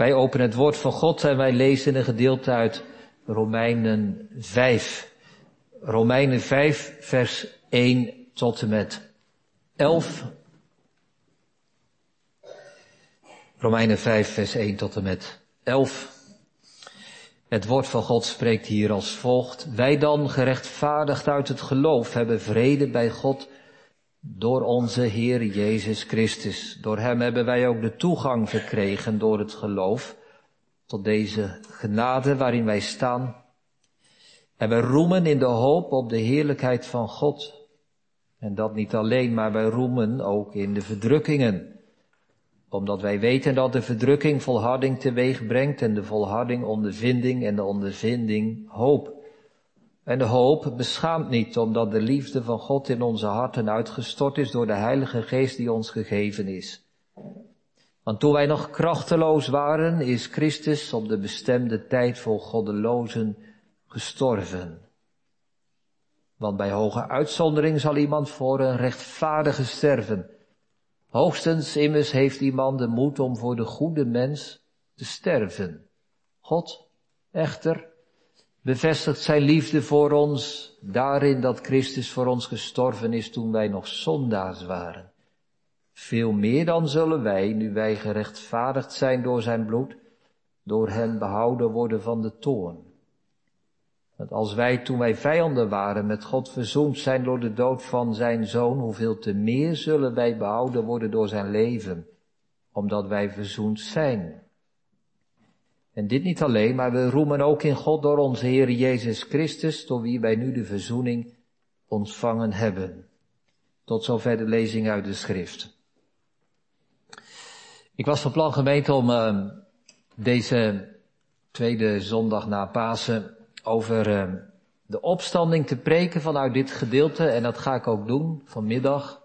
Wij openen het woord van God en wij lezen een gedeelte uit Romeinen 5. Romeinen 5, vers 1 tot en met 11. Romeinen 5, vers 1 tot en met 11. Het woord van God spreekt hier als volgt. Wij dan, gerechtvaardigd uit het geloof, hebben vrede bij God door onze Heer Jezus Christus. Door Hem hebben wij ook de toegang verkregen door het geloof tot deze genade waarin wij staan. En we roemen in de hoop op de heerlijkheid van God. En dat niet alleen, maar wij roemen ook in de verdrukkingen omdat wij weten dat de verdrukking volharding teweeg brengt en de volharding ondervinding en de ondervinding hoop. En de hoop beschaamt niet, omdat de liefde van God in onze harten uitgestort is door de Heilige Geest die ons gegeven is. Want toen wij nog krachteloos waren, is Christus op de bestemde tijd voor goddelozen gestorven. Want bij hoge uitzondering zal iemand voor een rechtvaardige sterven. Hoogstens immers heeft iemand de moed om voor de goede mens te sterven. God, echter, bevestigt zijn liefde voor ons daarin dat Christus voor ons gestorven is toen wij nog zondaars waren. Veel meer dan zullen wij, nu wij gerechtvaardigd zijn door zijn bloed, door hen behouden worden van de toorn. Want als wij toen wij vijanden waren met God verzoend zijn door de dood van zijn zoon, hoeveel te meer zullen wij behouden worden door zijn leven, omdat wij verzoend zijn. En dit niet alleen, maar we roemen ook in God door onze Heer Jezus Christus, door wie wij nu de verzoening ontvangen hebben. Tot zover de lezing uit de schrift. Ik was van plan gemeente om uh, deze tweede zondag na Pasen over uh, de opstanding te preken vanuit dit gedeelte. En dat ga ik ook doen vanmiddag.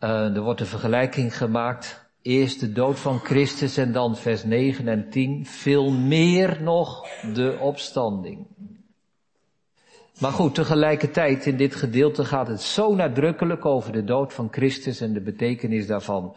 Uh, er wordt een vergelijking gemaakt. Eerst de dood van Christus en dan vers 9 en 10. Veel meer nog de opstanding. Maar goed, tegelijkertijd in dit gedeelte gaat het zo nadrukkelijk over de dood van Christus en de betekenis daarvan.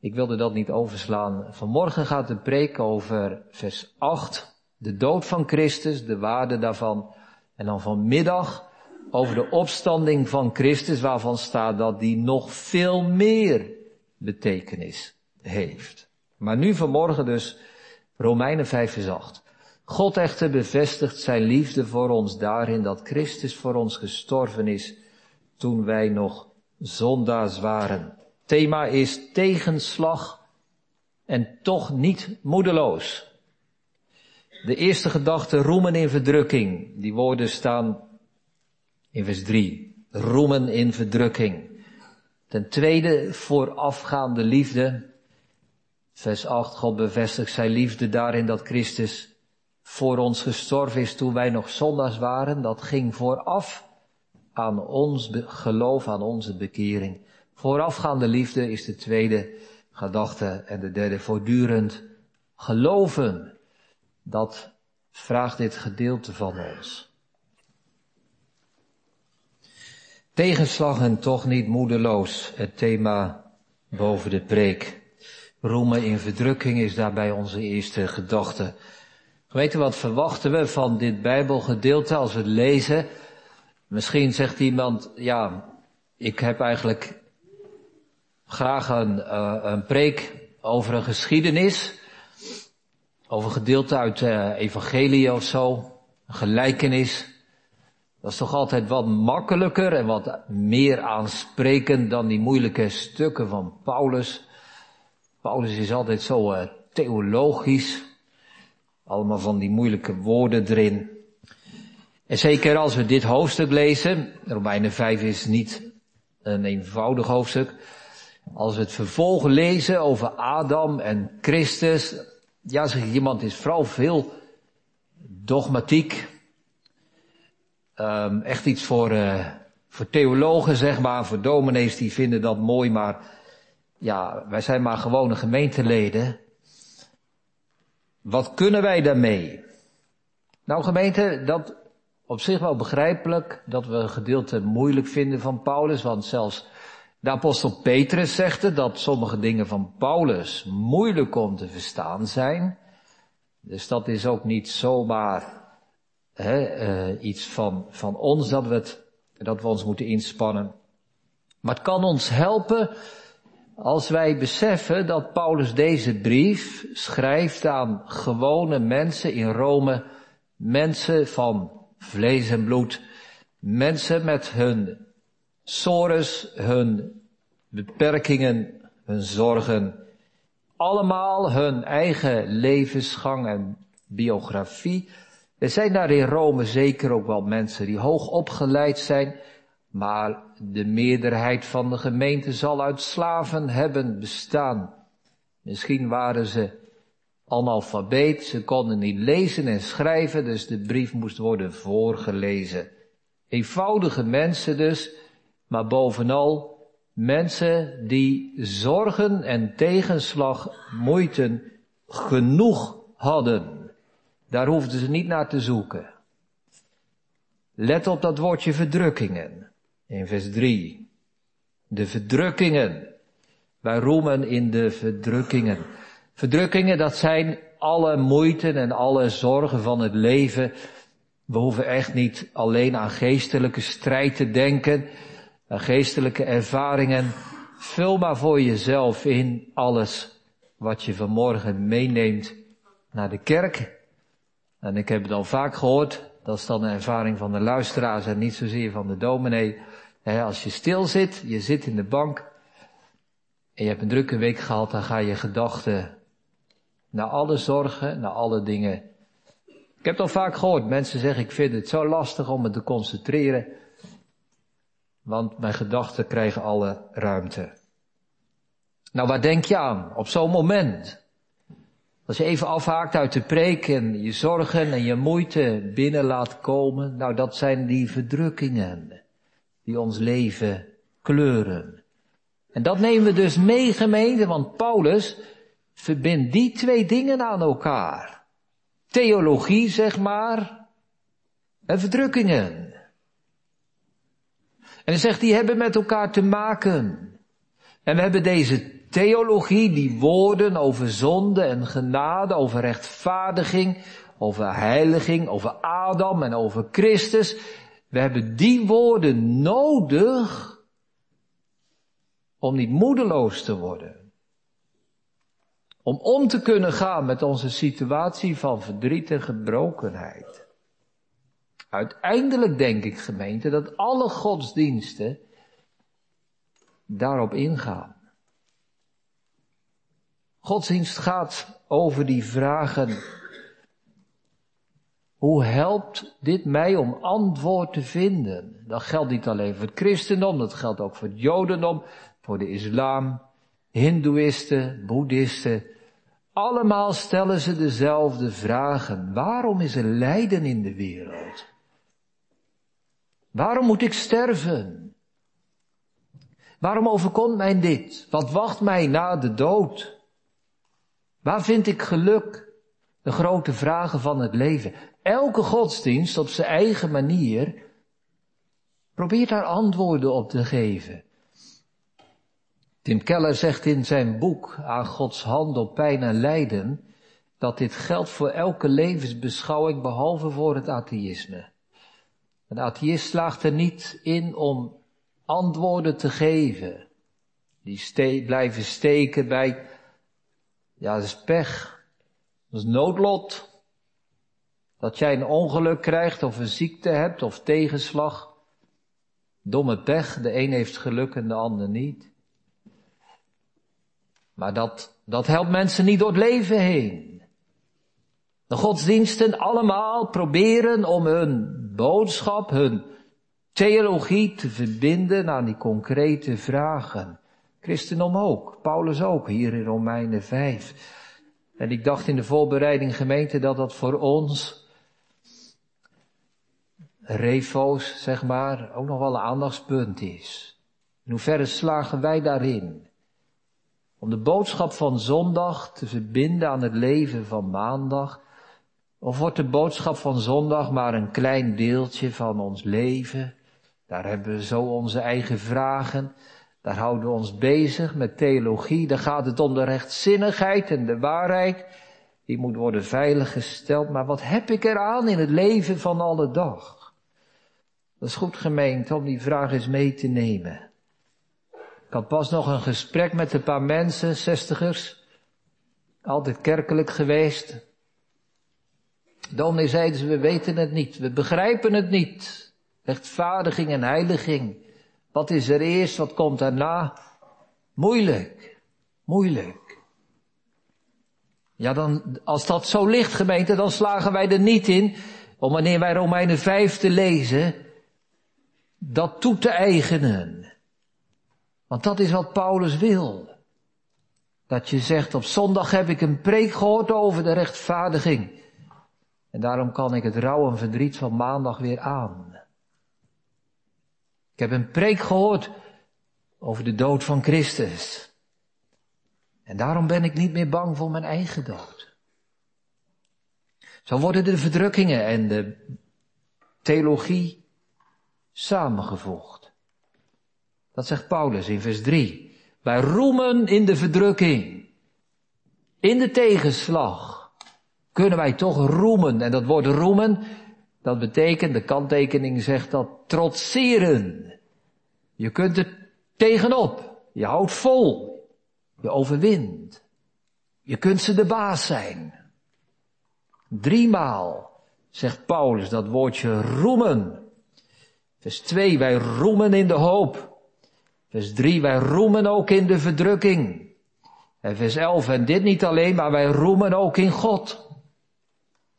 Ik wilde dat niet overslaan. Vanmorgen gaat de preek over vers 8 de dood van Christus, de waarde daarvan. En dan vanmiddag over de opstanding van Christus, waarvan staat dat die nog veel meer betekenis heeft. Maar nu vanmorgen dus Romeinen 5 vers 8. God echter bevestigt zijn liefde voor ons daarin dat Christus voor ons gestorven is toen wij nog zondaars waren. Thema is tegenslag en toch niet moedeloos. De eerste gedachte, roemen in verdrukking. Die woorden staan in vers 3. Roemen in verdrukking. Ten tweede, voorafgaande liefde. Vers 8, God bevestigt zijn liefde daarin dat Christus voor ons gestorven is toen wij nog zondags waren. Dat ging vooraf aan ons geloof, aan onze bekering. Voorafgaande liefde is de tweede gedachte en de derde voortdurend geloven dat vraagt dit gedeelte van ons. Tegenslag en toch niet moedeloos, het thema boven de preek. Roemen in verdrukking is daarbij onze eerste gedachte. Weet wat verwachten we van dit Bijbelgedeelte als we het lezen? Misschien zegt iemand, ja, ik heb eigenlijk graag een, uh, een preek over een geschiedenis over een gedeelte uit uh, evangelie of zo, een gelijkenis. Dat is toch altijd wat makkelijker en wat meer aansprekend dan die moeilijke stukken van Paulus. Paulus is altijd zo uh, theologisch. Allemaal van die moeilijke woorden erin. En zeker als we dit hoofdstuk lezen, Romeinen 5 is niet een eenvoudig hoofdstuk. Als we het vervolgen lezen over Adam en Christus, ja, zeg iemand is vooral veel dogmatiek. Um, echt iets voor, uh, voor theologen, zeg maar, voor dominees die vinden dat mooi, maar ja, wij zijn maar gewone gemeenteleden. Wat kunnen wij daarmee? Nou gemeente, dat op zich wel begrijpelijk dat we een gedeelte moeilijk vinden van Paulus, want zelfs De apostel Petrus zegt dat sommige dingen van Paulus moeilijk om te verstaan zijn. Dus dat is ook niet zomaar hè, uh, iets van, van ons dat we, het, dat we ons moeten inspannen. Maar het kan ons helpen als wij beseffen dat Paulus deze brief schrijft aan gewone mensen in Rome, mensen van vlees en bloed, mensen met hun sores, hun beperkingen, hun zorgen, allemaal hun eigen levensgang en biografie. Er zijn daar in Rome zeker ook wel mensen die hoog opgeleid zijn, maar de meerderheid van de gemeente zal uit slaven hebben bestaan. Misschien waren ze analfabeet, ze konden niet lezen en schrijven, dus de brief moest worden voorgelezen. Eenvoudige mensen dus, maar bovenal mensen die zorgen en tegenslag, moeite genoeg hadden. Daar hoefden ze niet naar te zoeken. Let op dat woordje verdrukkingen in vers 3. De verdrukkingen. Wij roemen in de verdrukkingen. Verdrukkingen, dat zijn alle moeite en alle zorgen van het leven. We hoeven echt niet alleen aan geestelijke strijd te denken, aan geestelijke ervaringen. Vul maar voor jezelf in alles wat je vanmorgen meeneemt naar de kerk. En ik heb het al vaak gehoord, dat is dan een ervaring van de luisteraars en niet zozeer van de dominee als je stil zit, je zit in de bank en je hebt een drukke week gehad, dan ga je gedachten naar alle zorgen, naar alle dingen. Ik heb het al vaak gehoord, mensen zeggen ik vind het zo lastig om me te concentreren, want mijn gedachten krijgen alle ruimte. Nou, waar denk je aan op zo'n moment? Als je even afhaakt uit de preek en je zorgen en je moeite binnen laat komen, nou dat zijn die verdrukkingen die ons leven kleuren. En dat nemen we dus mee gemeente, want Paulus verbindt die twee dingen aan elkaar. Theologie, zeg maar, en verdrukkingen. En hij zegt, die hebben met elkaar te maken. En we hebben deze theologie, die woorden over zonde en genade, over rechtvaardiging, over heiliging, over Adam en over Christus. We hebben die woorden nodig om niet moedeloos te worden. Om om te kunnen gaan met onze situatie van verdriet en gebrokenheid. Uiteindelijk denk ik, gemeente, dat alle godsdiensten daarop ingaan. Godsdienst gaat over die vragen hoe helpt dit mij om antwoord te vinden? Dat geldt niet alleen voor het christendom, dat geldt ook voor het jodendom, voor de islam, hindoeïsten, boeddhisten. Allemaal stellen ze dezelfde vragen. Waarom is er lijden in de wereld? Waarom moet ik sterven? Waarom overkomt mij dit? Wat wacht mij na de dood? Waar vind ik geluk? De grote vragen van het leven. Elke godsdienst op zijn eigen manier probeert daar antwoorden op te geven. Tim Keller zegt in zijn boek Aan Gods hand op pijn en lijden dat dit geldt voor elke levensbeschouwing behalve voor het atheïsme. Een atheïst slaagt er niet in om antwoorden te geven. Die blijven steken bij, ja, dat is pech. Dat is noodlot. Dat jij een ongeluk krijgt of een ziekte hebt of tegenslag. Domme pech, de een heeft geluk en de ander niet. Maar dat, dat helpt mensen niet door het leven heen. De godsdiensten allemaal proberen om hun boodschap, hun theologie te verbinden aan die concrete vragen. Christendom ook, Paulus ook, hier in Romeinen 5. En ik dacht in de voorbereiding gemeente dat dat voor ons refo's, zeg maar, ook nog wel een aandachtspunt is. In hoeverre slagen wij daarin? Om de boodschap van zondag te verbinden aan het leven van maandag? Of wordt de boodschap van zondag maar een klein deeltje van ons leven? Daar hebben we zo onze eigen vragen. Daar houden we ons bezig met theologie. Daar gaat het om de rechtzinnigheid en de waarheid. Die moet worden veiliggesteld. Maar wat heb ik eraan in het leven van alle dag? Dat is goed gemeend om die vraag eens mee te nemen. Ik had pas nog een gesprek met een paar mensen, zestigers. Altijd kerkelijk geweest. Dominee zeiden ze, we weten het niet. We begrijpen het niet. Rechtvaardiging en heiliging. Wat is er eerst, wat komt daarna? Moeilijk. Moeilijk. Ja, dan, als dat zo ligt, gemeente, dan slagen wij er niet in om wanneer wij Romeinen 5 te lezen, dat toe te eigenen. Want dat is wat Paulus wil. Dat je zegt, op zondag heb ik een preek gehoord over de rechtvaardiging. En daarom kan ik het rouw en verdriet van maandag weer aan. Ik heb een preek gehoord over de dood van Christus. En daarom ben ik niet meer bang voor mijn eigen dood. Zo worden de verdrukkingen en de theologie samengevoegd. Dat zegt Paulus in vers 3. Wij roemen in de verdrukking, in de tegenslag, kunnen wij toch roemen. En dat woord roemen, dat betekent, de kanttekening zegt dat, trotseren. Je kunt er tegenop. Je houdt vol. Je overwint. Je kunt ze de baas zijn. Driemaal zegt Paulus dat woordje roemen. Vers 2, wij roemen in de hoop. Vers 3, wij roemen ook in de verdrukking. En vers 11, en dit niet alleen, maar wij roemen ook in God.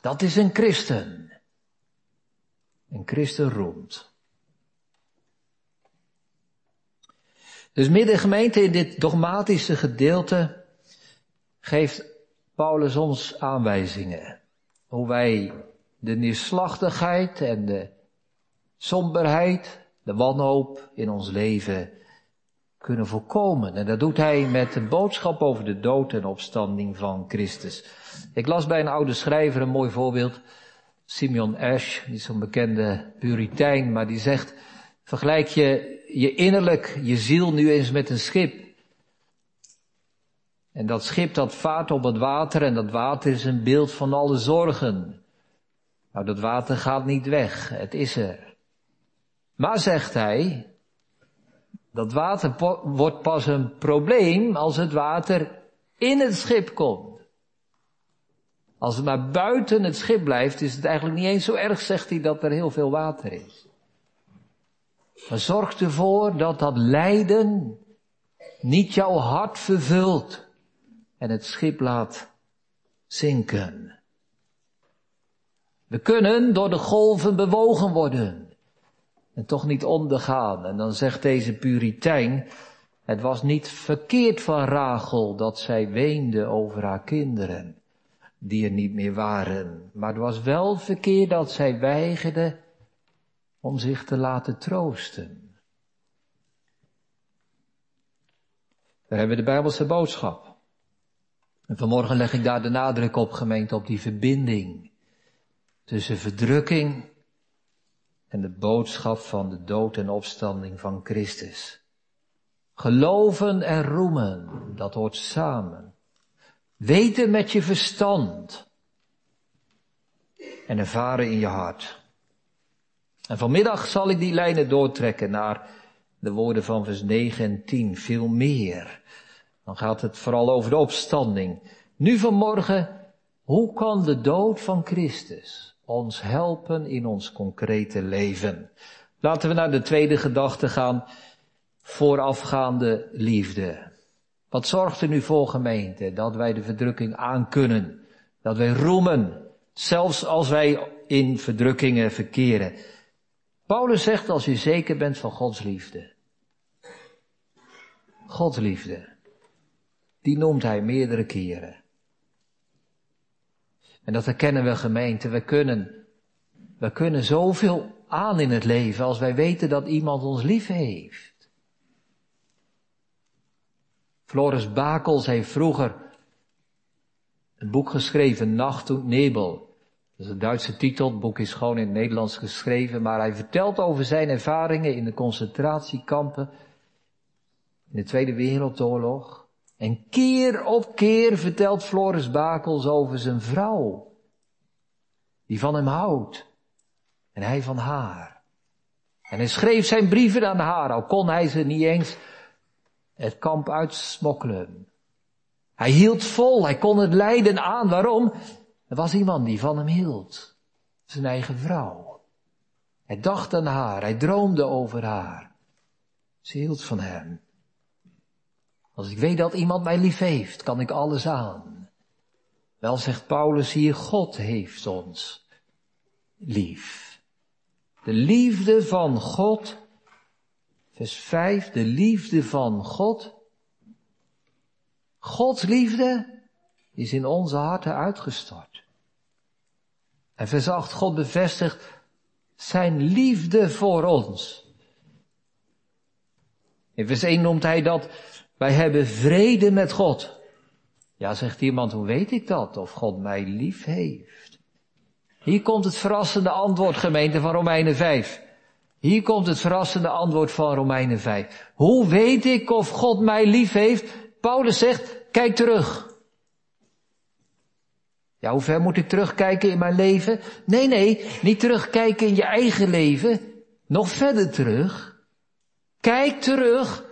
Dat is een christen. Een christen roemt. Dus midden gemeente in dit dogmatische gedeelte geeft Paulus ons aanwijzingen. Hoe wij de neerslachtigheid en de somberheid, de wanhoop in ons leven kunnen voorkomen. En dat doet hij met een boodschap over de dood en opstanding van Christus. Ik las bij een oude schrijver een mooi voorbeeld. Simeon Ash, die is zo'n bekende puritein, maar die zegt, vergelijk je je innerlijk, je ziel nu eens met een schip. En dat schip dat vaart op het water en dat water is een beeld van alle zorgen. Nou, dat water gaat niet weg, het is er. Maar zegt hij, dat water wordt pas een probleem als het water in het schip komt. Als het maar buiten het schip blijft, is het eigenlijk niet eens zo erg, zegt hij, dat er heel veel water is. Maar zorg ervoor dat dat lijden niet jouw hart vervult en het schip laat zinken. We kunnen door de golven bewogen worden en toch niet ondergaan. En dan zegt deze puritein, het was niet verkeerd van Rachel dat zij weende over haar kinderen, die er niet meer waren. Maar het was wel verkeerd dat zij weigerde om zich te laten troosten. Daar hebben we de Bijbelse boodschap. En vanmorgen leg ik daar de nadruk op, gemeente, op die verbinding tussen verdrukking en de boodschap van de dood en opstanding van Christus. Geloven en roemen, dat hoort samen. Weten met je verstand en ervaren in je hart. En vanmiddag zal ik die lijnen doortrekken naar de woorden van vers 9 en 10, veel meer. Dan gaat het vooral over de opstanding. Nu vanmorgen, hoe kan de dood van Christus ons helpen in ons concrete leven. Laten we naar de tweede gedachte gaan, voorafgaande liefde. Wat zorgt er nu voor gemeente dat wij de verdrukking aankunnen? Dat wij roemen, zelfs als wij in verdrukkingen verkeren. Paulus zegt als je zeker bent van Gods liefde. Gods liefde. Die noemt hij meerdere keren. En dat herkennen we gemeente. We kunnen, we kunnen zoveel aan in het leven als wij weten dat iemand ons lief heeft. Floris Bakels heeft vroeger een boek geschreven, Nacht und Nebel. Dat is een Duitse titel, het boek is gewoon in het Nederlands geschreven, maar hij vertelt over zijn ervaringen in de concentratiekampen. in de Tweede Wereldoorlog. En keer op keer vertelt Floris Bakels over zijn vrouw, die van hem houdt en hij van haar. En hij schreef zijn brieven aan haar, al kon hij ze niet eens het kamp uitsmokkelen. Hij hield vol, hij kon het lijden aan. Waarom? Er was iemand die van hem hield. Zijn eigen vrouw. Hij dacht aan haar, hij droomde over haar. Ze hield van hem. Als ik weet dat iemand mij lief heeft, kan ik alles aan. Wel zegt Paulus hier, God heeft ons lief. De liefde van God, vers 5, de liefde van God. Gods liefde is in onze harten uitgestort. En vers 8, God bevestigt zijn liefde voor ons. In vers 1 noemt hij dat wij hebben vrede met God. Ja, zegt iemand, hoe weet ik dat? Of God mij lief heeft? Hier komt het verrassende antwoord, gemeente, van Romeinen 5. Hier komt het verrassende antwoord van Romeinen 5. Hoe weet ik of God mij lief heeft? Paulus zegt, kijk terug. Ja, hoe ver moet ik terugkijken in mijn leven? Nee, nee, niet terugkijken in je eigen leven. Nog verder terug. Kijk terug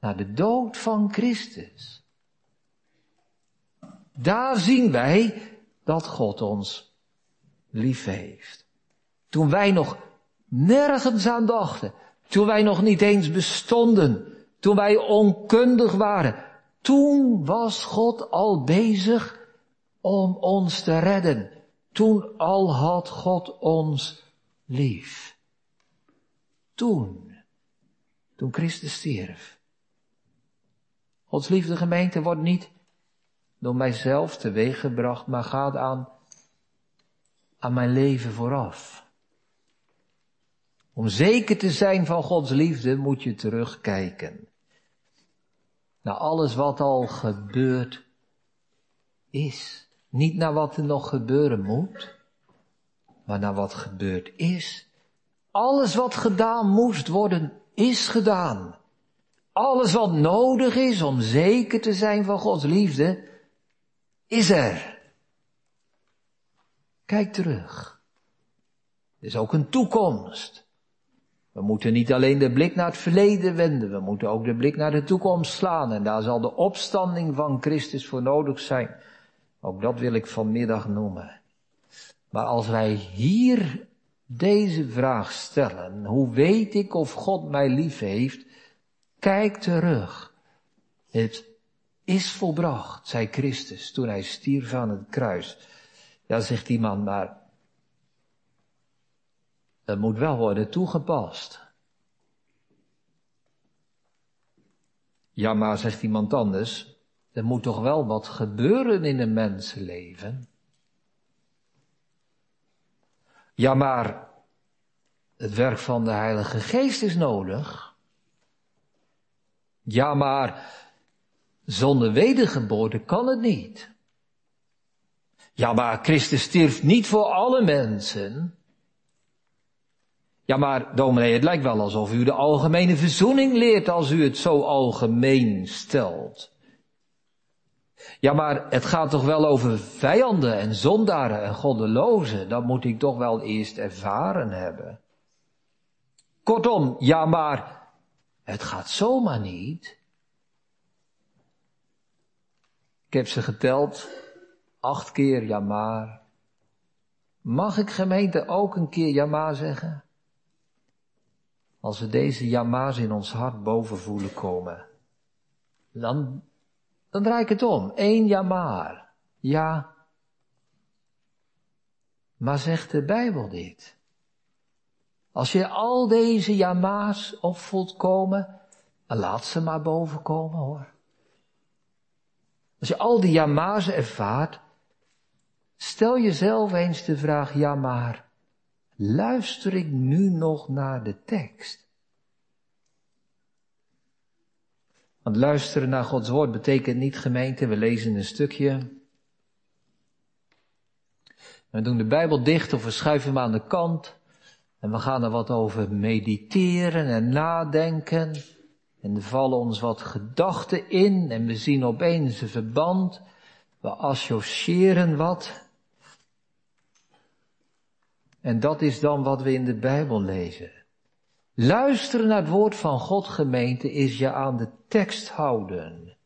naar de dood van Christus. Daar zien wij dat God ons lief heeft. Toen wij nog nergens aan dachten, toen wij nog niet eens bestonden, toen wij onkundig waren, toen was God al bezig om ons te redden. Toen al had God ons lief. Toen, toen Christus stierf. Gods liefde gemeente wordt niet door mijzelf teweeggebracht, maar gaat aan, aan mijn leven vooraf. Om zeker te zijn van Gods liefde moet je terugkijken. Naar alles wat al gebeurd is. Niet naar wat er nog gebeuren moet, maar naar wat gebeurd is. Alles wat gedaan moest worden, is gedaan. Alles wat nodig is om zeker te zijn van Gods liefde, is er. Kijk terug. Er is ook een toekomst. We moeten niet alleen de blik naar het verleden wenden, we moeten ook de blik naar de toekomst slaan. En daar zal de opstanding van Christus voor nodig zijn. Ook dat wil ik vanmiddag noemen. Maar als wij hier deze vraag stellen, hoe weet ik of God mij lief heeft? Kijk terug. Het is volbracht, zei Christus toen hij stierf aan het kruis. Ja, zegt die man, maar het moet wel worden toegepast. Ja, maar zegt iemand anders, er moet toch wel wat gebeuren in een mensenleven? Ja, maar het werk van de Heilige Geest is nodig. Ja, maar zonder wedergeboorte kan het niet. Ja, maar Christus stierf niet voor alle mensen. Ja, maar dominee, het lijkt wel alsof u de algemene verzoening leert als u het zo algemeen stelt. Ja, maar het gaat toch wel over vijanden en zondaren en goddelozen. Dat moet ik toch wel eerst ervaren hebben. Kortom, ja, maar het gaat zomaar niet. Ik heb ze geteld, acht keer ja maar. Mag ik gemeente ook een keer ja maar zeggen? Als we deze jama's in ons hart boven voelen komen, dan, dan draai ik het om. Eén jamaar. Ja. Maar zegt de Bijbel dit? Als je al deze jama's op voelt komen, laat ze maar boven komen hoor. Als je al die jama's ervaart, stel jezelf eens de vraag, ja maar, luister ik nu nog naar de tekst? Want luisteren naar Gods woord betekent niet gemeente, we lezen een stukje. We doen de Bijbel dicht of we schuiven hem aan de kant. En we gaan er wat over mediteren en nadenken. En er vallen ons wat gedachten in en we zien opeens een verband. We associëren wat. En dat is dan wat we in de Bijbel lezen. Luisteren naar het woord van God, gemeente, is je aan de tekst houden.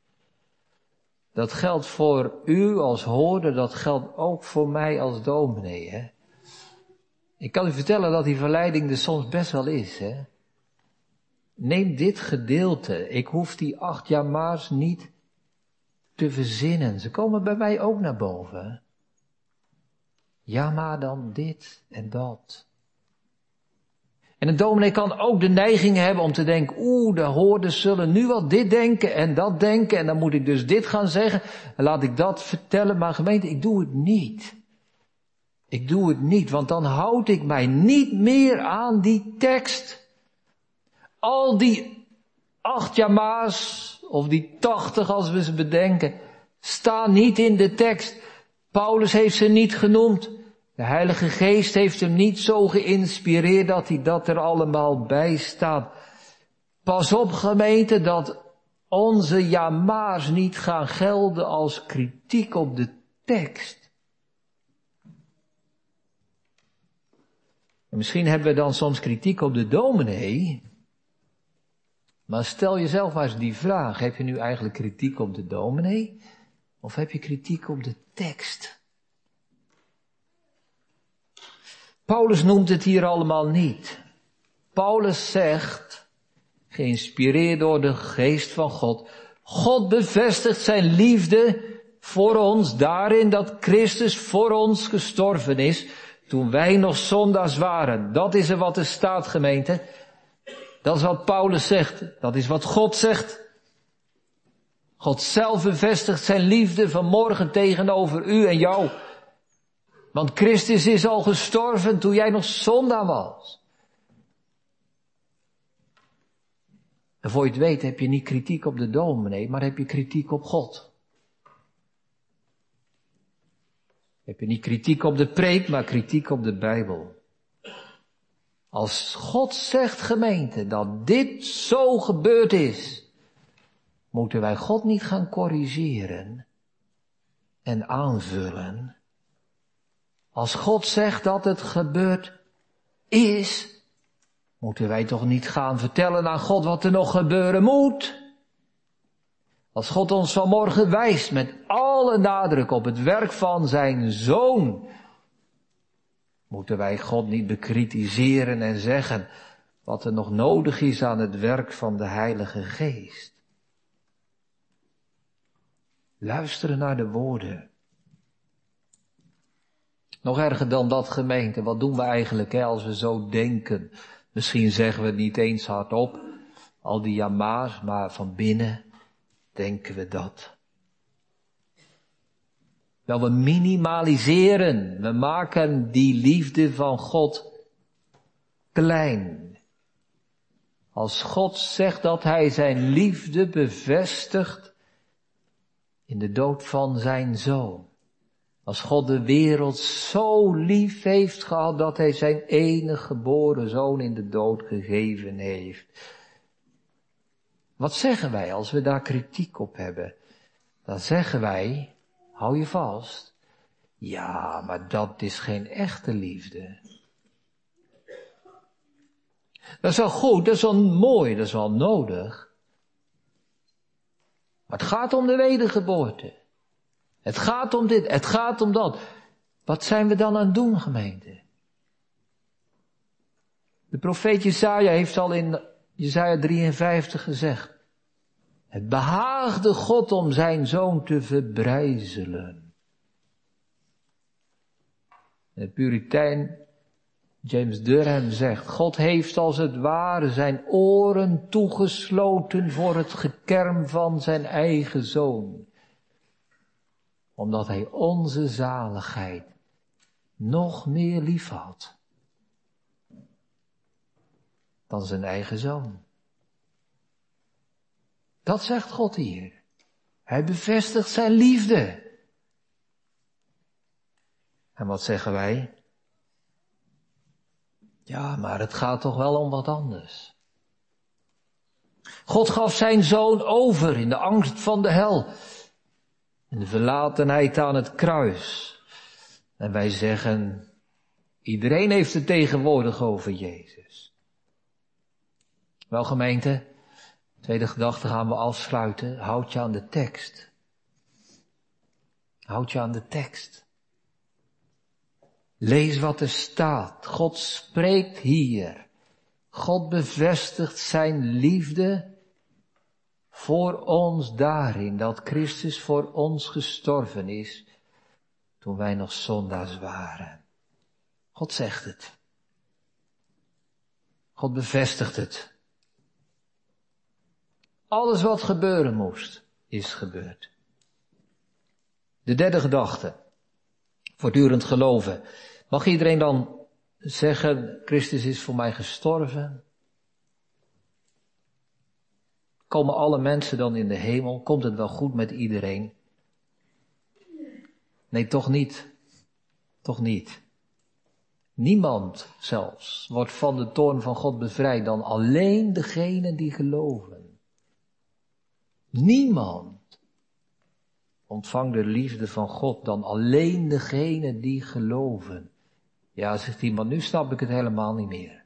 Dat geldt voor u als hoorder, dat geldt ook voor mij als dominee. Hè? Ik kan u vertellen dat die verleiding er soms best wel is. Hè? Neem dit gedeelte. Ik hoef die acht jama's niet te verzinnen. Ze komen bij mij ook naar boven. Ja, maar dan dit en dat. En een dominee kan ook de neiging hebben om te denken, oeh, de hoorders zullen nu wel dit denken en dat denken en dan moet ik dus dit gaan zeggen en laat ik dat vertellen. Maar gemeente, ik doe het niet. Ik doe het niet, want dan houd ik mij niet meer aan die tekst. Al die acht jama's, of die tachtig als we ze bedenken, staan niet in de tekst. Paulus heeft ze niet genoemd. De Heilige Geest heeft hem niet zo geïnspireerd dat hij dat er allemaal bij staat. Pas op gemeente dat onze jama's niet gaan gelden als kritiek op de tekst. En misschien hebben we dan soms kritiek op de dominee. Maar stel jezelf maar eens die vraag. Heb je nu eigenlijk kritiek op de dominee? Of heb je kritiek op de tekst? Paulus noemt het hier allemaal niet. Paulus zegt, geïnspireerd door de geest van God, God bevestigt zijn liefde voor ons daarin dat Christus voor ons gestorven is toen wij nog zondaars waren. Dat is er wat er staat, gemeente. Dat is wat Paulus zegt. Dat is wat God zegt. God zelf bevestigt zijn liefde vanmorgen tegenover u en jou. Want Christus is al gestorven toen jij nog zondaar was. En voor je het weet heb je niet kritiek op de dominee, maar heb je kritiek op God. Heb je niet kritiek op de preek, maar kritiek op de Bijbel. Als God zegt, gemeente, dat dit zo gebeurd is, moeten wij God niet gaan corrigeren en aanvullen. Als God zegt dat het gebeurd is, moeten wij toch niet gaan vertellen aan God wat er nog gebeuren moet? Als God ons vanmorgen wijst met alle nadruk op het werk van zijn zoon, moeten wij God niet bekritiseren en zeggen wat er nog nodig is aan het werk van de Heilige Geest. Luisteren naar de woorden. Nog erger dan dat gemeente, wat doen we eigenlijk hè, als we zo denken? Misschien zeggen we het niet eens hardop, al die jama's, maar van binnen denken we dat. Wel, we minimaliseren, we maken die liefde van God klein. Als God zegt dat Hij zijn liefde bevestigt in de dood van zijn zoon. Als God de wereld zo lief heeft gehad dat Hij zijn enige geboren zoon in de dood gegeven heeft. Wat zeggen wij als we daar kritiek op hebben? Dan zeggen wij, hou je vast, ja, maar dat is geen echte liefde. Dat is wel goed, dat is wel mooi, dat is wel nodig. Maar het gaat om de wedergeboorte. Het gaat om dit, het gaat om dat. Wat zijn we dan aan het doen, gemeente? De profeet Jesaja heeft al in Jesaja 53 gezegd. Het behaagde God om zijn zoon te verbrijzelen. De puritein James Durham zegt, God heeft als het ware zijn oren toegesloten voor het gekerm van zijn eigen zoon omdat hij onze zaligheid nog meer lief had dan zijn eigen zoon. Dat zegt God hier. Hij bevestigt zijn liefde. En wat zeggen wij? Ja, maar het gaat toch wel om wat anders. God gaf zijn zoon over in de angst van de hel. In de verlatenheid aan het kruis. En wij zeggen, iedereen heeft het tegenwoordig over Jezus. Wel gemeente, tweede gedachte gaan we afsluiten. Houd je aan de tekst. Houd je aan de tekst. Lees wat er staat. God spreekt hier. God bevestigt zijn liefde voor ons daarin dat Christus voor ons gestorven is toen wij nog zondaars waren. God zegt het. God bevestigt het. Alles wat gebeuren moest, is gebeurd. De derde gedachte. Voortdurend geloven. Mag iedereen dan zeggen, Christus is voor mij gestorven? Komen alle mensen dan in de hemel? Komt het wel goed met iedereen? Nee, toch niet. Toch niet. Niemand zelfs wordt van de toorn van God bevrijd dan alleen degenen die geloven. Niemand ontvangt de liefde van God dan alleen degenen die geloven. Ja, zegt iemand, nu snap ik het helemaal niet meer.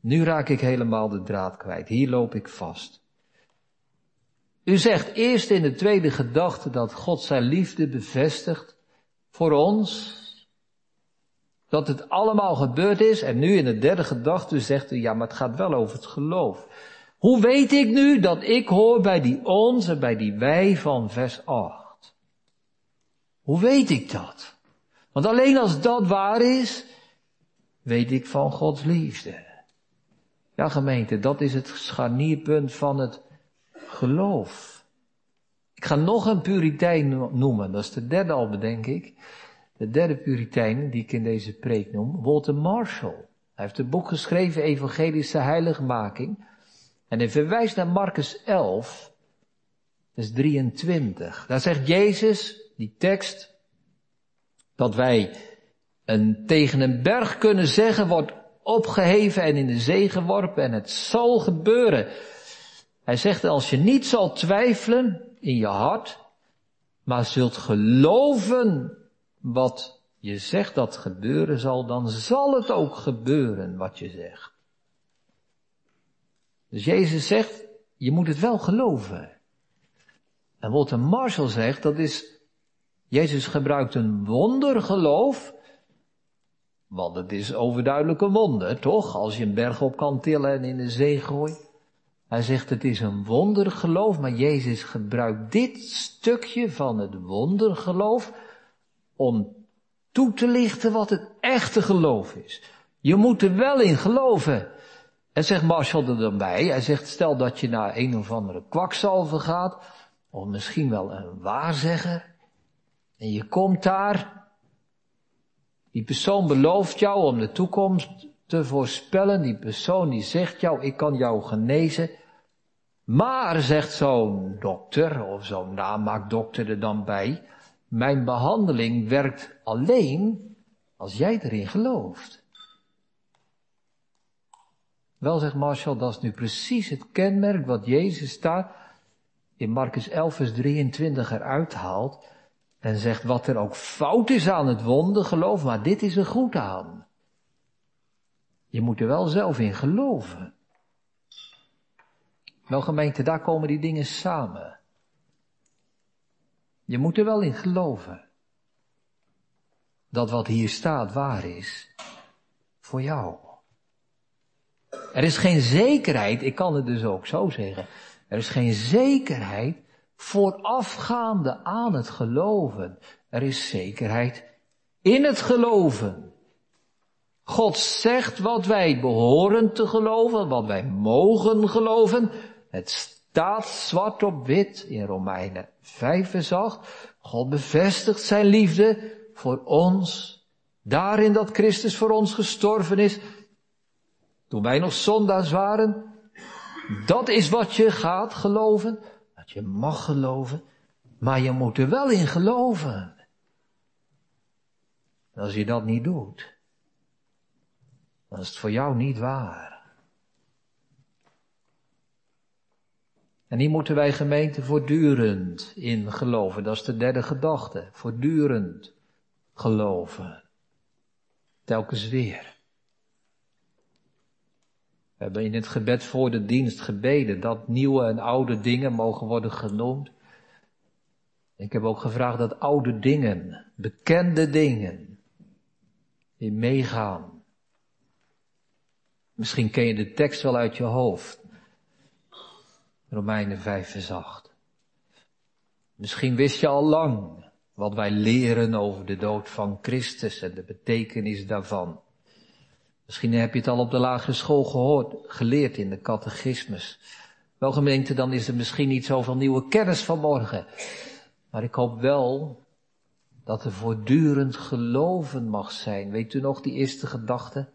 Nu raak ik helemaal de draad kwijt. Hier loop ik vast. U zegt eerst in de tweede gedachte dat God zijn liefde bevestigt voor ons. Dat het allemaal gebeurd is. En nu in de derde gedachte zegt u, ja, maar het gaat wel over het geloof. Hoe weet ik nu dat ik hoor bij die ons en bij die wij van vers 8? Hoe weet ik dat? Want alleen als dat waar is, weet ik van Gods liefde. Ja, gemeente, dat is het scharnierpunt van het geloof. Ik ga nog een puritein noemen, dat is de derde al bedenk ik. De derde puritein die ik in deze preek noem, Walter Marshall. Hij heeft een boek geschreven, Evangelische Heiligmaking. En hij verwijst naar Marcus 11, vers 23. Daar zegt Jezus, die tekst, dat wij een, tegen een berg kunnen zeggen, wordt opgeheven en in de zee geworpen en het zal gebeuren. Hij zegt, als je niet zal twijfelen in je hart, maar zult geloven wat je zegt dat gebeuren zal, dan zal het ook gebeuren wat je zegt. Dus Jezus zegt, je moet het wel geloven. En wat de Marshall zegt, dat is, Jezus gebruikt een wondergeloof, want het is overduidelijk een wonder, toch? Als je een berg op kan tillen en in de zee gooit. Hij zegt het is een wondergeloof, maar Jezus gebruikt dit stukje van het wondergeloof om toe te lichten wat het echte geloof is. Je moet er wel in geloven. En zegt Marshall er dan bij, hij zegt stel dat je naar een of andere kwakzalver gaat, of misschien wel een waarzegger, en je komt daar, die persoon belooft jou om de toekomst te voorspellen. Die persoon die zegt jou, ik kan jou genezen. Maar, zegt zo'n dokter, of zo'n namaakdokter er dan bij, mijn behandeling werkt alleen als jij erin gelooft. Wel, zegt Marshall, dat is nu precies het kenmerk wat Jezus daar in Marcus 11, vers 23 eruit haalt. En zegt wat er ook fout is aan het geloof, maar dit is er goed aan. Je moet er wel zelf in geloven. Wel gemeente, daar komen die dingen samen. Je moet er wel in geloven. Dat wat hier staat waar is. Voor jou. Er is geen zekerheid, ik kan het dus ook zo zeggen. Er is geen zekerheid voorafgaande aan het geloven. Er is zekerheid in het geloven. God zegt wat wij behoren te geloven, wat wij mogen geloven. Het staat zwart op wit in Romeinen 5 vers 8. God bevestigt zijn liefde voor ons. Daarin dat Christus voor ons gestorven is. Toen wij nog zondaars waren. Dat is wat je gaat geloven. Je mag geloven. Maar je moet er wel in geloven. als je dat niet doet. Dan is het voor jou niet waar. En hier moeten wij gemeente voortdurend in geloven. Dat is de derde gedachte. Voortdurend geloven. Telkens weer. We hebben in het gebed voor de dienst gebeden dat nieuwe en oude dingen mogen worden genoemd. Ik heb ook gevraagd dat oude dingen, bekende dingen, weer meegaan. Misschien ken je de tekst wel uit je hoofd. Romeinen 5 vers 8. Misschien wist je al lang wat wij leren over de dood van Christus en de betekenis daarvan. Misschien heb je het al op de lagere school gehoord, geleerd in de catechismus. Wel gemeente, dan is er misschien niet zoveel nieuwe kennis vanmorgen. Maar ik hoop wel dat er voortdurend geloven mag zijn. Weet u nog die eerste gedachte?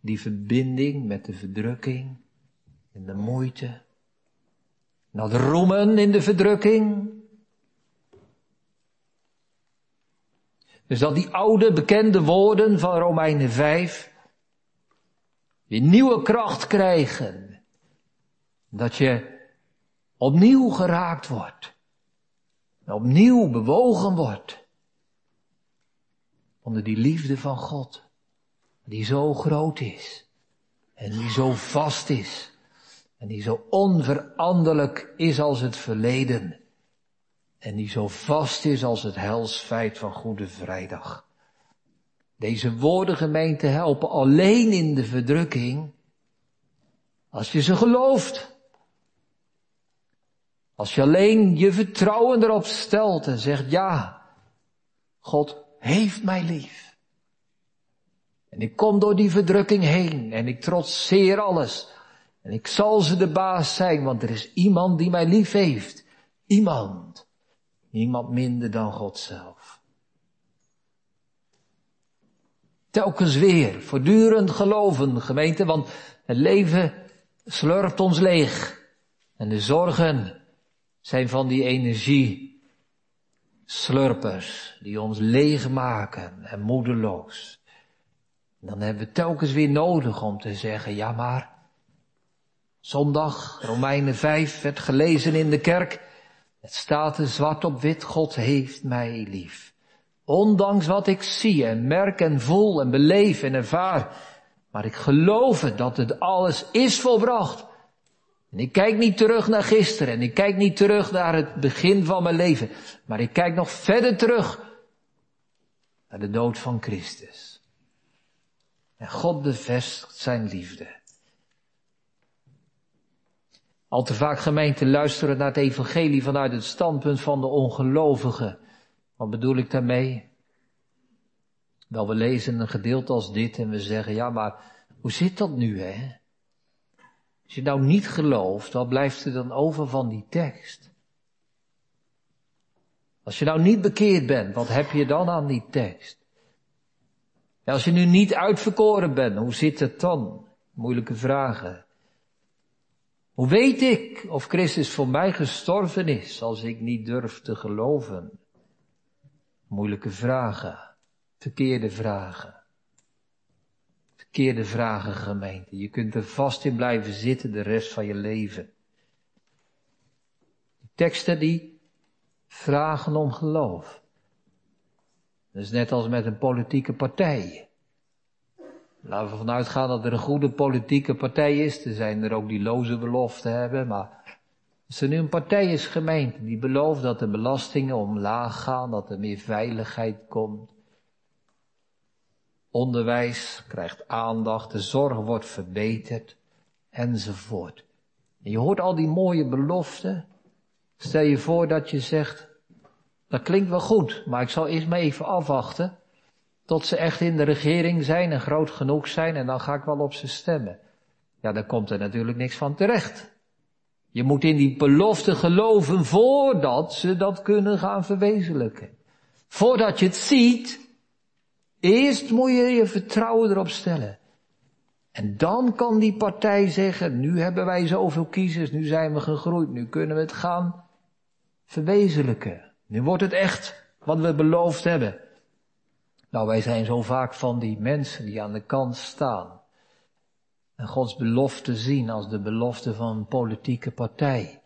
Die verbinding met de verdrukking en de moeite. De roemen in de verdrukking. Dus dat die oude bekende woorden van Romeinen 5 weer nieuwe kracht krijgen. Dat je opnieuw geraakt wordt. Opnieuw bewogen wordt. Onder die liefde van God. Die zo groot is. En die zo vast is. En die zo onveranderlijk is als het verleden. En die zo vast is als het helsfeit van Goede Vrijdag. Deze woorden gemeente helpen alleen in de verdrukking als je ze gelooft. Als je alleen je vertrouwen erop stelt en zegt ja, God heeft mij lief. En ik kom door die verdrukking heen en ik trotseer alles. En ik zal ze de baas zijn, want er is iemand die mij lief heeft. Iemand. Niemand minder dan God zelf. Telkens weer, voortdurend geloven, gemeente, want het leven slurpt ons leeg. En de zorgen zijn van die energie slurpers die ons leeg maken en moedeloos. Dan hebben we telkens weer nodig om te zeggen, ja maar, zondag, Romeinen 5, werd gelezen in de kerk. Het staat er zwart op wit, God heeft mij lief. Ondanks wat ik zie en merk en voel en beleef en ervaar. Maar ik geloof dat het alles is volbracht. En ik kijk niet terug naar gisteren en ik kijk niet terug naar het begin van mijn leven. Maar ik kijk nog verder terug naar de dood van Christus. En God bevestigt zijn liefde. Al te vaak gemeenten luisteren naar het evangelie vanuit het standpunt van de ongelovigen. Wat bedoel ik daarmee? Wel, we lezen een gedeelte als dit en we zeggen, ja, maar hoe zit dat nu, hè? Als je nou niet gelooft, wat blijft er dan over van die tekst? Als je nou niet bekeerd bent, wat heb je dan aan die tekst? Als je nu niet uitverkoren bent, hoe zit het dan? Moeilijke vragen. Hoe weet ik of Christus voor mij gestorven is als ik niet durf te geloven? Moeilijke vragen, verkeerde vragen. Verkeerde vragen, gemeente. Je kunt er vast in blijven zitten de rest van je leven. Die teksten die vragen om geloof. Dat is net als met een politieke partij. Laten we vanuit gaan dat er een goede politieke partij is. Er zijn er ook die loze beloften hebben, maar als er nu een partij is, gemeente, die belooft dat de belastingen omlaag gaan, dat er meer veiligheid komt. Onderwijs krijgt aandacht, de zorg wordt verbeterd, enzovoort. En je hoort al die mooie beloften. Stel je voor dat je zegt, dat klinkt wel goed, maar ik zal eerst maar even afwachten tot ze echt in de regering zijn en groot genoeg zijn en dan ga ik wel op ze stemmen. Ja, dan komt er natuurlijk niks van terecht. Je moet in die belofte geloven voordat ze dat kunnen gaan verwezenlijken. Voordat je het ziet, eerst moet je je vertrouwen erop stellen. En dan kan die partij zeggen, nu hebben wij zoveel kiezers, nu zijn we gegroeid, nu kunnen we het gaan verwezenlijken. Nu wordt het echt wat we beloofd hebben. Nou, wij zijn zo vaak van die mensen die aan de kant staan. En Gods belofte zien als de belofte van een politieke partij.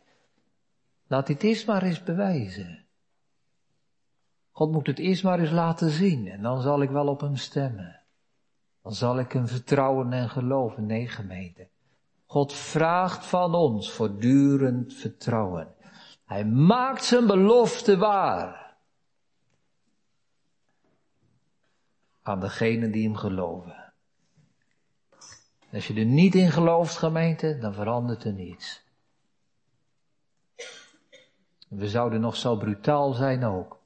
Laat dit eerst maar eens bewijzen. God moet het eerst maar eens laten zien en dan zal ik wel op hem stemmen. Dan zal ik hem vertrouwen en geloven. Nee, gemeente. God vraagt van ons voortdurend vertrouwen. Hij maakt zijn belofte waar. Aan degenen die hem geloven. Als je er niet in gelooft, gemeente, dan verandert er niets. We zouden nog zo brutaal zijn ook.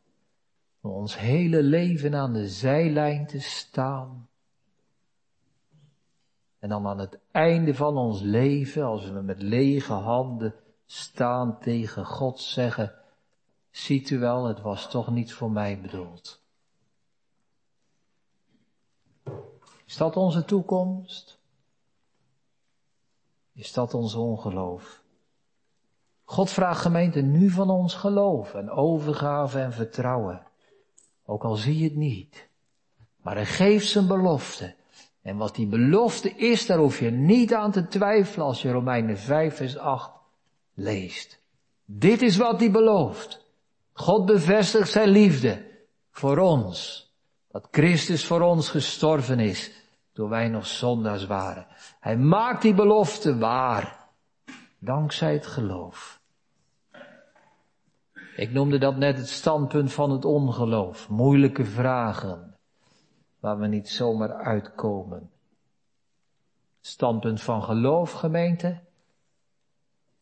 Om ons hele leven aan de zijlijn te staan. En dan aan het einde van ons leven, als we met lege handen staan tegen God zeggen, ziet u wel, het was toch niet voor mij bedoeld. Is dat onze toekomst? Is dat ons ongeloof? God vraagt gemeente nu van ons geloof en overgave en vertrouwen. Ook al zie je het niet. Maar hij geeft zijn belofte. En wat die belofte is, daar hoef je niet aan te twijfelen als je Romeinen 5 vers 8 leest. Dit is wat hij belooft. God bevestigt zijn liefde voor ons. Dat Christus voor ons gestorven is toen wij nog zondaars waren. Hij maakt die belofte waar. Dankzij het geloof. Ik noemde dat net het standpunt van het ongeloof. Moeilijke vragen. Waar we niet zomaar uitkomen. Standpunt van geloof, gemeente,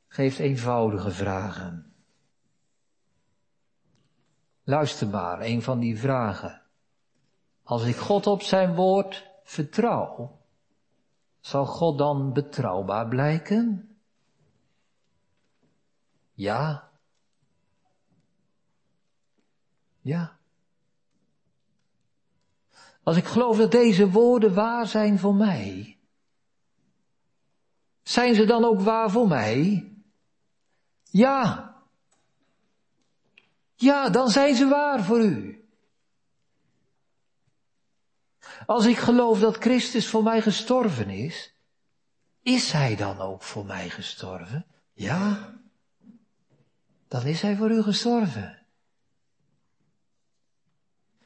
geeft eenvoudige vragen. Luister maar, een van die vragen. Als ik God op zijn woord vertrouw, zal God dan betrouwbaar blijken? Ja Ja. Als ik geloof dat deze woorden waar zijn voor mij, zijn ze dan ook waar voor mij? Ja. Ja, dan zijn ze waar voor u. Als ik geloof dat Christus voor mij gestorven is, is Hij dan ook voor mij gestorven? Ja. Dan is Hij voor u gestorven.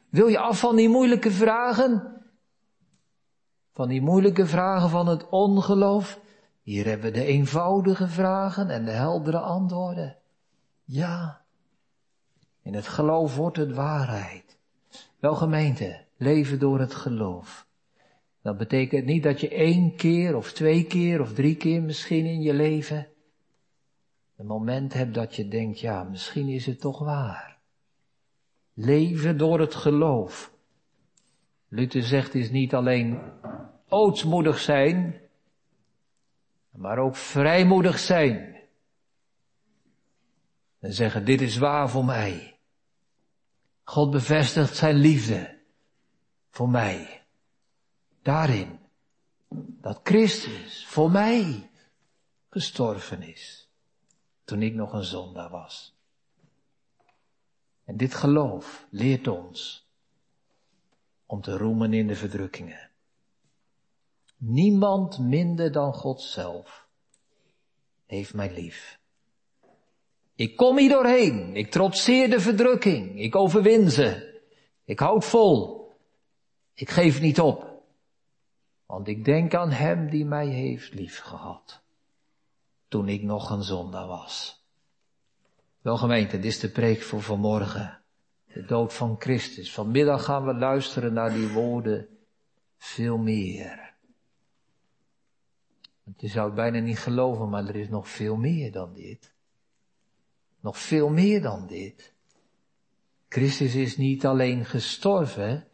Wil je af van die moeilijke vragen? Van die moeilijke vragen van het ongeloof? Hier hebben we de eenvoudige vragen en de heldere antwoorden. Ja, in het geloof wordt het waarheid. Wel gemeente, leven door het geloof. Dat betekent niet dat je één keer of twee keer of drie keer misschien in je leven een moment hebt dat je denkt, ja, misschien is het toch waar. Leven door het geloof. Luther zegt is niet alleen ootsmoedig zijn, maar ook vrijmoedig zijn. En zeggen, dit is waar voor mij. God bevestigt zijn liefde voor mij. Daarin dat Christus voor mij gestorven is. Toen ik nog een zondaar was. En dit geloof leert ons om te roemen in de verdrukkingen. Niemand minder dan God zelf heeft mij lief. Ik kom hier doorheen. Ik trotseer de verdrukking. Ik overwin ze. Ik houd vol. Ik geef niet op. Want ik denk aan Hem die mij heeft lief gehad. Toen ik nog een zondaar was. Wel gemeente, dit is de preek voor vanmorgen. De dood van Christus. Vanmiddag gaan we luisteren naar die woorden veel meer. Want je zou het bijna niet geloven, maar er is nog veel meer dan dit. Nog veel meer dan dit. Christus is niet alleen gestorven,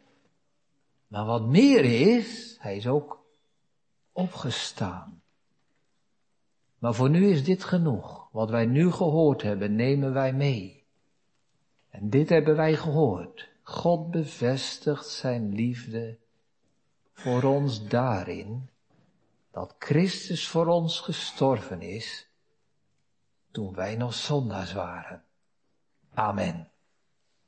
maar wat meer is, hij is ook opgestaan. Maar voor nu is dit genoeg. Wat wij nu gehoord hebben, nemen wij mee. En dit hebben wij gehoord. God bevestigt zijn liefde voor ons daarin dat Christus voor ons gestorven is toen wij nog zondaars waren. Amen.